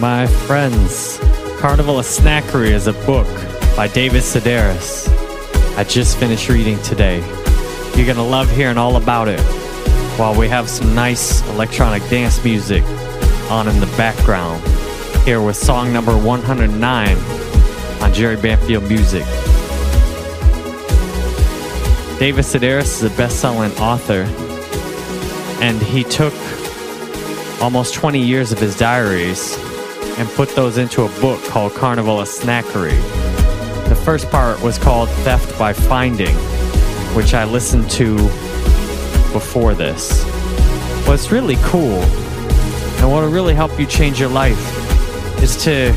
My friends, Carnival of Snackery is a book by David Sedaris. I just finished reading today. You're going to love hearing all about it while we have some nice electronic dance music on in the background here with song number 109 on Jerry Banfield Music. David Sedaris is a best-selling author and he took almost 20 years of his diaries and put those into a book called Carnival of Snackery. The first part was called Theft by Finding, which I listened to before this. What's really cool and what will really help you change your life is to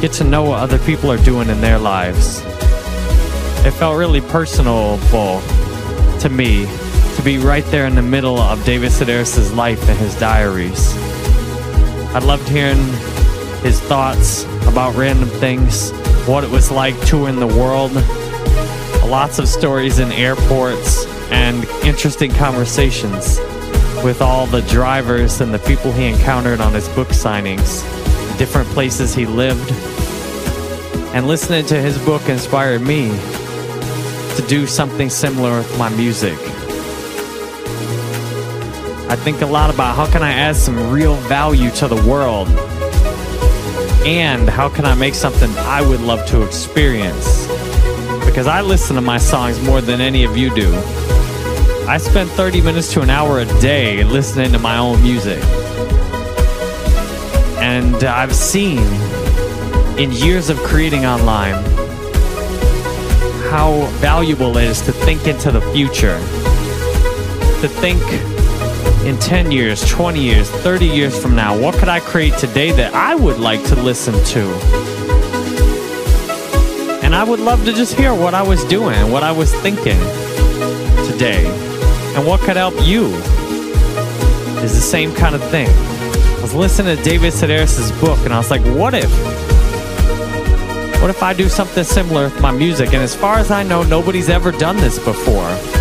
get to know what other people are doing in their lives. It felt really personal to me to be right there in the middle of David Sedaris' life and his diaries. I loved hearing his thoughts about random things, what it was like touring the world, lots of stories in airports, and interesting conversations with all the drivers and the people he encountered on his book signings, different places he lived. And listening to his book inspired me to do something similar with my music. I think a lot about how can I add some real value to the world and how can I make something I would love to experience. Because I listen to my songs more than any of you do. I spend 30 minutes to an hour a day listening to my own music. And I've seen in years of creating online how valuable it is to think into the future, to think in 10 years, 20 years, 30 years from now? What could I create today that I would like to listen to? And I would love to just hear what I was doing, what I was thinking today, and what could help you is the same kind of thing. I was listening to David Sedaris' book, and I was like, what if? What if I do something similar with my music? And as far as I know, nobody's ever done this before.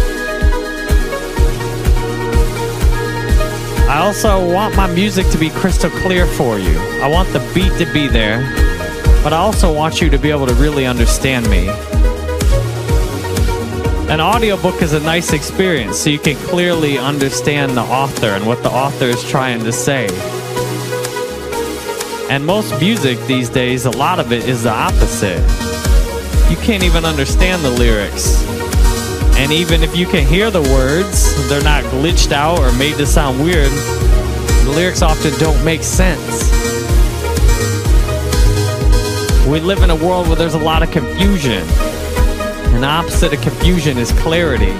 I also want my music to be crystal clear for you. I want the beat to be there, but I also want you to be able to really understand me. An audiobook is a nice experience so you can clearly understand the author and what the author is trying to say. And most music these days, a lot of it is the opposite. You can't even understand the lyrics. And even if you can hear the words, they're not glitched out or made to sound weird. The lyrics often don't make sense. We live in a world where there's a lot of confusion. And the opposite of confusion is clarity.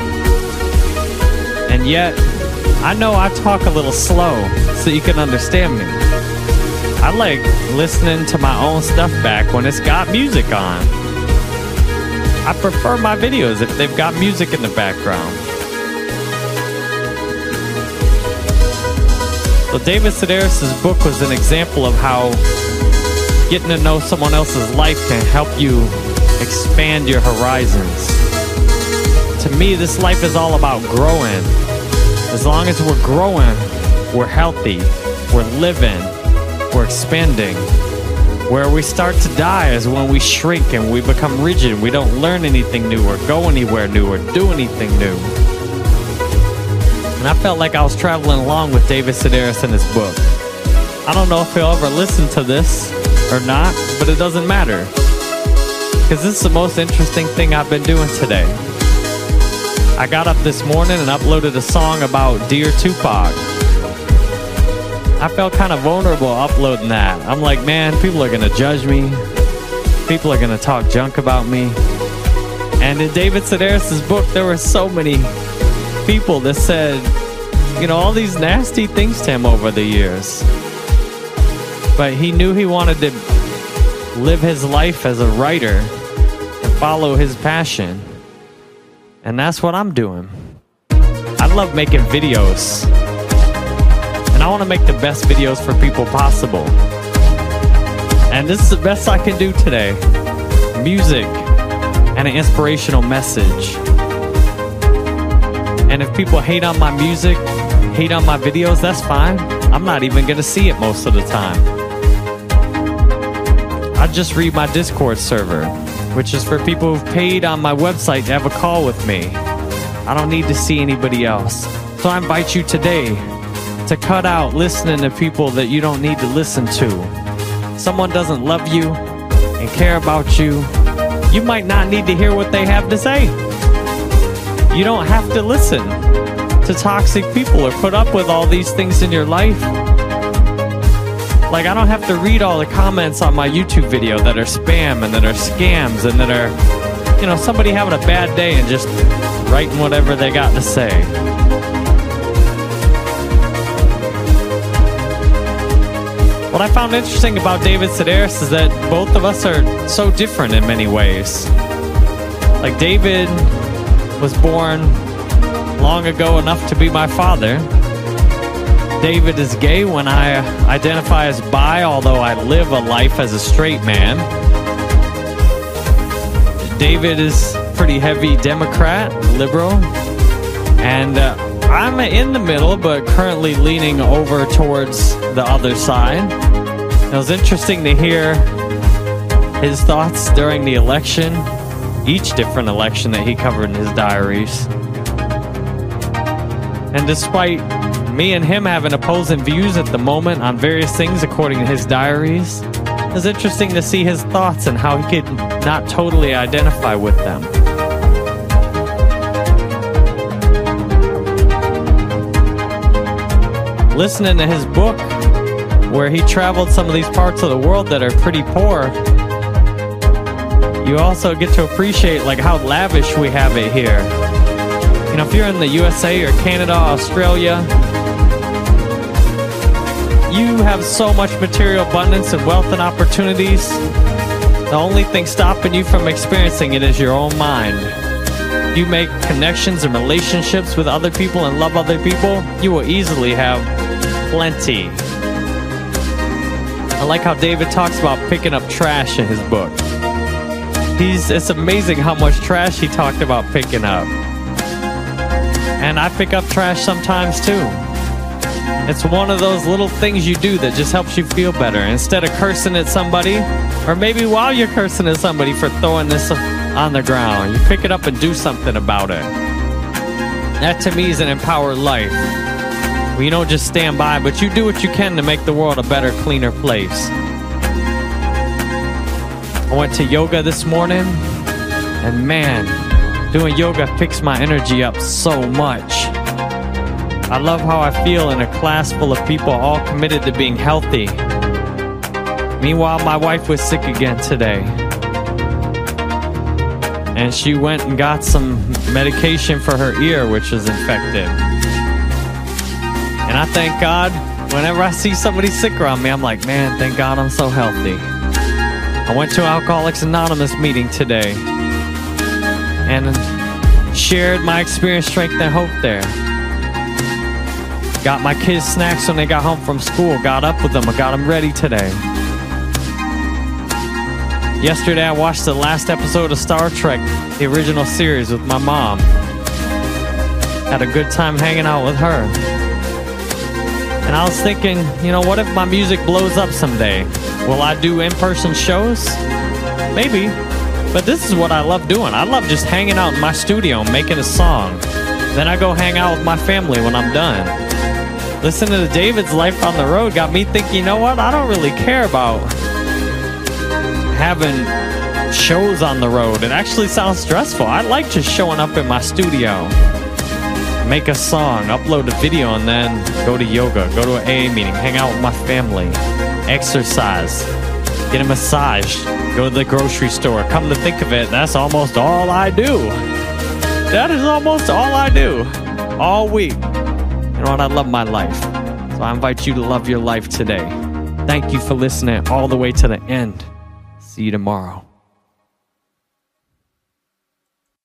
And yet, I know I talk a little slow so you can understand me. I like listening to my own stuff back when it's got music on. I prefer my videos if they've got music in the background. So David Sedaris' book was an example of how getting to know someone else's life can help you expand your horizons. To me, this life is all about growing. As long as we're growing, we're healthy, we're living, we're expanding. Where we start to die is when we shrink and we become rigid. We don't learn anything new or go anywhere new or do anything new. And I felt like I was traveling along with David Sedaris in his book. I don't know if he'll ever listen to this or not, but it doesn't matter. Because this is the most interesting thing I've been doing today. I got up this morning and uploaded a song about Dear Tupac. I felt kind of vulnerable uploading that. I'm like, man, people are going to judge me. People are going to talk junk about me. And in David Sedaris' book, there were so many people that said, you know, all these nasty things to him over the years. But he knew he wanted to live his life as a writer and follow his passion. And that's what I'm doing. I love making videos I want to make the best videos for people possible. And this is the best I can do today music and an inspirational message. And if people hate on my music, hate on my videos, that's fine. I'm not even going to see it most of the time. I just read my Discord server, which is for people who've paid on my website to have a call with me. I don't need to see anybody else. So I invite you today to cut out listening to people that you don't need to listen to. Someone doesn't love you and care about you. You might not need to hear what they have to say. You don't have to listen to toxic people or put up with all these things in your life. Like, I don't have to read all the comments on my YouTube video that are spam and that are scams and that are, you know, somebody having a bad day and just writing whatever they got to say. What I found interesting about David Sedaris is that both of us are so different in many ways. Like, David was born long ago enough to be my father. David is gay when I identify as bi, although I live a life as a straight man. David is pretty heavy Democrat, liberal, and uh, I'm in the middle, but currently leaning over towards the other side. It was interesting to hear his thoughts during the election, each different election that he covered in his diaries. And despite me and him having opposing views at the moment on various things according to his diaries, it's interesting to see his thoughts and how he could not totally identify with them. Listening to his book, where he traveled some of these parts of the world that are pretty poor, you also get to appreciate like how lavish we have it here. You know, if you're in the USA or Canada, Australia, you have so much material abundance and wealth and opportunities. The only thing stopping you from experiencing it is your own mind. You make connections and relationships with other people and love other people, you will easily have plenty. I like how David talks about picking up trash in his book. He's it's amazing how much trash he talked about picking up. And I pick up trash sometimes too. It's one of those little things you do that just helps you feel better. Instead of cursing at somebody, or maybe while you're cursing at somebody for throwing this on the ground, you pick it up and do something about it. That to me is an empowered life. Where you don't just stand by, but you do what you can to make the world a better, cleaner place. I went to yoga this morning, and man, doing yoga picks my energy up so much. I love how I feel in a class full of people all committed to being healthy. Meanwhile, my wife was sick again today. And she went and got some medication for her ear, which is infected. And I thank God whenever I see somebody sick around me, I'm like, man, thank God I'm so healthy. I went to Alcoholics Anonymous meeting today and shared my experience, strength, and hope there. Got my kids snacks when they got home from school, got up with them, I got them ready today. Yesterday, I watched the last episode of Star Trek, the original series, with my mom. Had a good time hanging out with her. I was thinking, you know, what if my music blows up someday? Will I do in person shows? Maybe. But this is what I love doing. I love just hanging out in my studio and making a song. Then I go hang out with my family when I'm done. Listening to David's life on the road got me thinking, you know what? I don't really care about having shows on the road. It actually sounds stressful. I like just showing up in my studio, make a song, upload a video, and then go to yoga, go to an AA meeting, hang out with my family, exercise, get a massage, go to the grocery store. Come to think of it, that's almost all I do. That is almost all I do all week. You know what? I love my life. So I invite you to love your life today. Thank you for listening all the way to the end. See you tomorrow.